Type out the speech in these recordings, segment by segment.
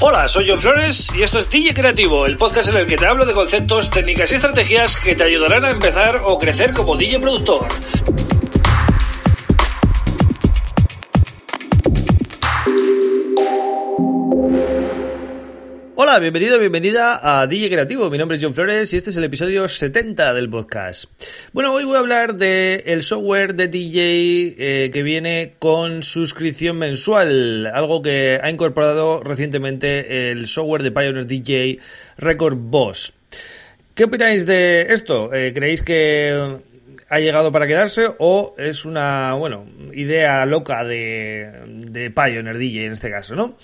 Hola, soy John Flores y esto es DJ Creativo, el podcast en el que te hablo de conceptos, técnicas y estrategias que te ayudarán a empezar o crecer como DJ productor. Bienvenido, bienvenida a DJ Creativo. Mi nombre es John Flores y este es el episodio 70 del podcast. Bueno, hoy voy a hablar del el software de DJ eh, que viene con suscripción mensual, algo que ha incorporado recientemente el software de Pioneer DJ Record Boss. ¿Qué opináis de esto? Eh, ¿Creéis que ha llegado para quedarse o es una, bueno, idea loca de, de Pioneer DJ en este caso, ¿no?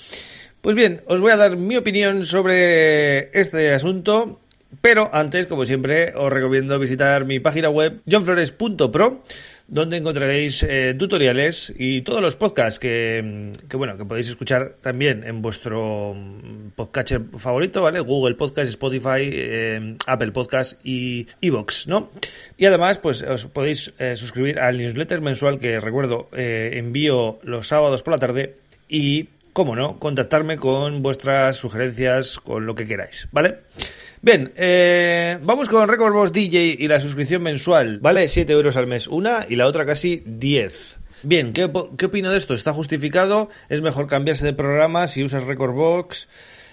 Pues bien, os voy a dar mi opinión sobre este asunto, pero antes, como siempre, os recomiendo visitar mi página web johnflores.pro donde encontraréis eh, tutoriales y todos los podcasts que, bueno que podéis escuchar también en vuestro podcast favorito, ¿vale? Google Podcast, Spotify, eh, Apple Podcast y Evox, ¿no? Y además, pues os podéis eh, suscribir al newsletter mensual que recuerdo envío los sábados por la tarde y cómo no, contactarme con vuestras sugerencias, con lo que queráis, ¿vale? Bien, eh, vamos con Record Boss DJ y la suscripción mensual. Vale 7 euros al mes una y la otra casi 10. Bien, ¿qué, ¿qué opino de esto? ¿Está justificado? ¿Es mejor cambiarse de programa si usas Record Box?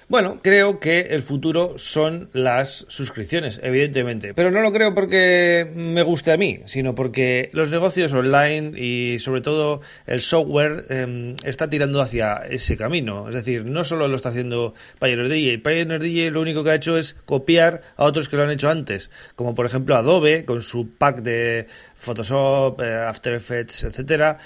Bueno, creo que el futuro son las suscripciones, evidentemente. Pero no lo creo porque me guste a mí, sino porque los negocios online y sobre todo el software em, está tirando hacia ese camino. Es decir, no solo lo está haciendo Pioneer DJ. Pioneer DJ lo único que ha hecho es copiar a otros que lo han hecho antes, como por ejemplo Adobe con su pack de Photoshop, eh, After Effects, etcétera.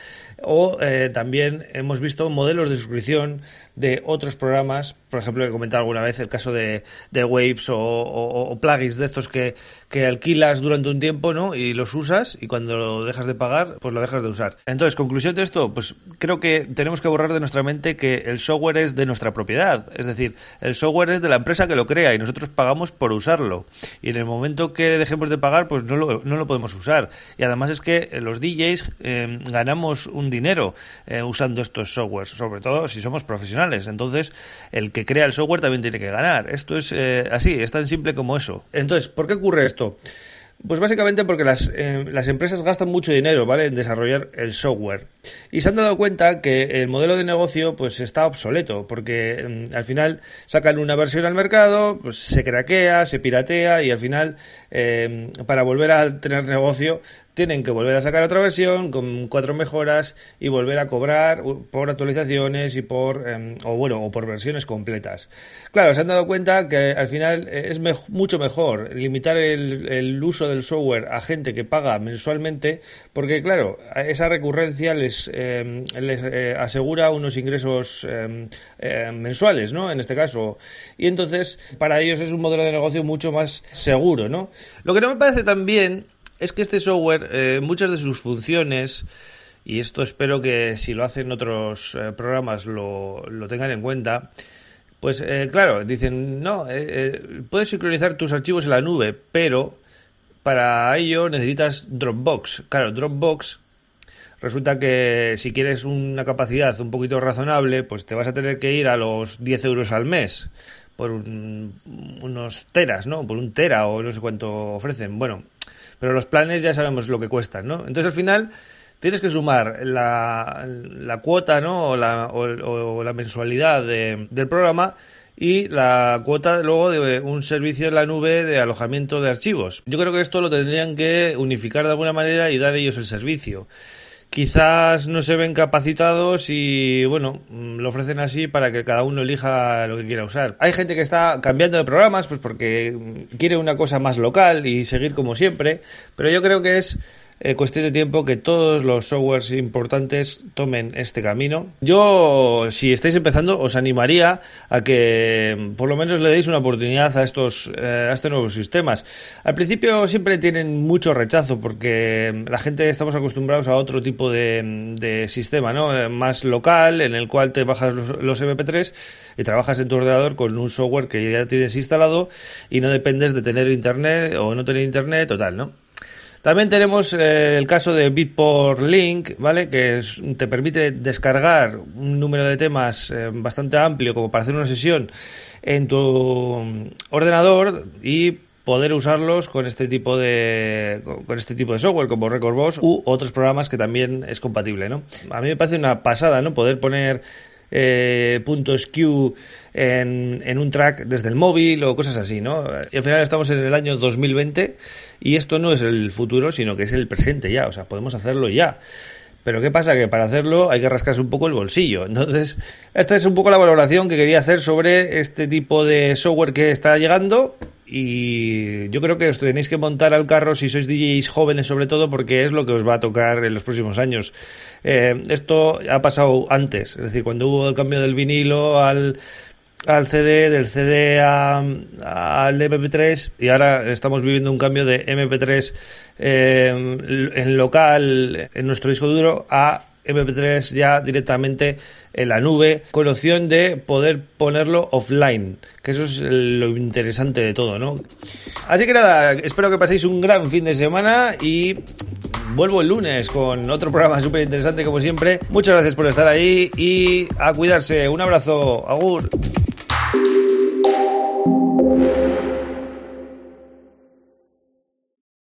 O eh, también hemos visto modelos de suscripción de otros programas, por ejemplo, he comentado alguna vez el caso de, de Waves o, plugins de estos que, que, alquilas durante un tiempo, ¿no? Y los usas y cuando lo dejas de pagar, pues lo dejas de usar. Entonces, conclusión de esto, pues creo que tenemos que borrar de nuestra mente que el software es de nuestra propiedad. Es decir, el software es de la empresa que lo crea y nosotros pagamos por usarlo. Y en el momento que dejemos de pagar, pues no lo, no lo podemos usar. Y además es que los DJs eh, ganamos un dinero eh, usando estos softwares, sobre todo si somos profesionales entonces, el que crea el software también tiene que ganar. Esto es eh, así, es tan simple como eso. Entonces, ¿por qué ocurre esto? Pues básicamente porque las, eh, las, empresas gastan mucho dinero, ¿vale? En desarrollar el software. Y se han dado cuenta que el modelo de negocio, pues, está obsoleto, porque mm, al final sacan una versión al mercado, pues se craquea, se piratea y al final, eh, para volver a tener negocio, tienen que volver a sacar otra versión con cuatro mejoras y volver a cobrar por actualizaciones y por em, o bueno o por versiones completas. Claro se han dado cuenta que al final eh, es mucho mejor limitar el, uso del software a gente que paga mensualmente porque claro esa recurrencia les em, les eh, asegura unos ingresos em, mensuales no en este caso. Y entonces para ellos es un modelo de negocio mucho más seguro no lo que no me parece tan bien es que este software, eh, muchas de sus funciones, y esto espero que si lo hacen otros eh, programas lo, tengan en cuenta, pues eh, claro, dicen, no, puedes sincronizar tus archivos en la nube, pero para ello necesitas Dropbox. Claro, Dropbox resulta que si quieres una capacidad un poquito razonable, pues te vas a tener que ir a los 10 euros al mes por unos teras, ¿no? Por un tera o no sé cuánto ofrecen. Bueno, pero los planes ya sabemos lo que cuestan, ¿no? Entonces al final tienes que sumar la, la cuota, ¿no? O la, o, la mensualidad del programa y la cuota luego de un servicio en la nube de alojamiento de archivos. Yo creo que esto lo tendrían que unificar de alguna manera y dar ellos el servicio quizás no se ven capacitados y bueno, mm, lo ofrecen así para que cada uno elija lo que quiera usar. Hay gente que está cambiando de programas pues porque mm, quiere una cosa más local y seguir como siempre, pero yo creo que es eh, cuestión de tiempo que todos los softwares importantes tomen este camino. Yo, si estáis empezando, os animaría a que mm, por lo menos le deis una oportunidad a estos, eh, a estos nuevos sistemas. Al principio siempre tienen mucho rechazo porque mm, la gente estamos acostumbrados a otro tipo de, mm, de sistema, ¿no? Eh, más local, en el cual te bajas los, los MP3 y trabajas en tu ordenador con un software que ya tienes instalado y no dependes de tener internet o no tener internet o tal, ¿no? También tenemos eh, el caso de Bitport Link, ¿vale? Que te permite descargar un número de temas eh, bastante amplio como para hacer una sesión en tu ordenador y poder usarlos con este tipo de con este tipo de software como Record Boss u otros programas que también es compatible, ¿no? A mí me parece una pasada, ¿no? Poder poner eh, puntos Q en, en, un track desde el móvil o cosas así, ¿no? Y al final estamos en el año 2020 y esto no es el futuro, sino que es el presente ya, o sea, podemos hacerlo ya. Pero ¿qué pasa? Que para hacerlo hay que rascarse un poco el bolsillo. Entonces, esta es un poco la valoración que quería hacer sobre este tipo de software que está llegando y yo creo que os tenéis que montar al carro si sois DJs jóvenes sobre todo porque es lo que os va a tocar en los próximos años. Eh, esto ha pasado antes, es decir, cuando hubo el cambio del vinilo al al CD, del CD al MP3 y ahora estamos viviendo un cambio de MP3 eh, en local, en nuestro disco duro, a MP3 ya directamente en la nube, con opción de poder ponerlo offline, que eso es lo interesante de todo, ¿no? Así que nada, espero que paséis un gran fin de semana y vuelvo el lunes con otro programa súper interesante como siempre. Muchas gracias por estar ahí y a cuidarse. Un abrazo, agur.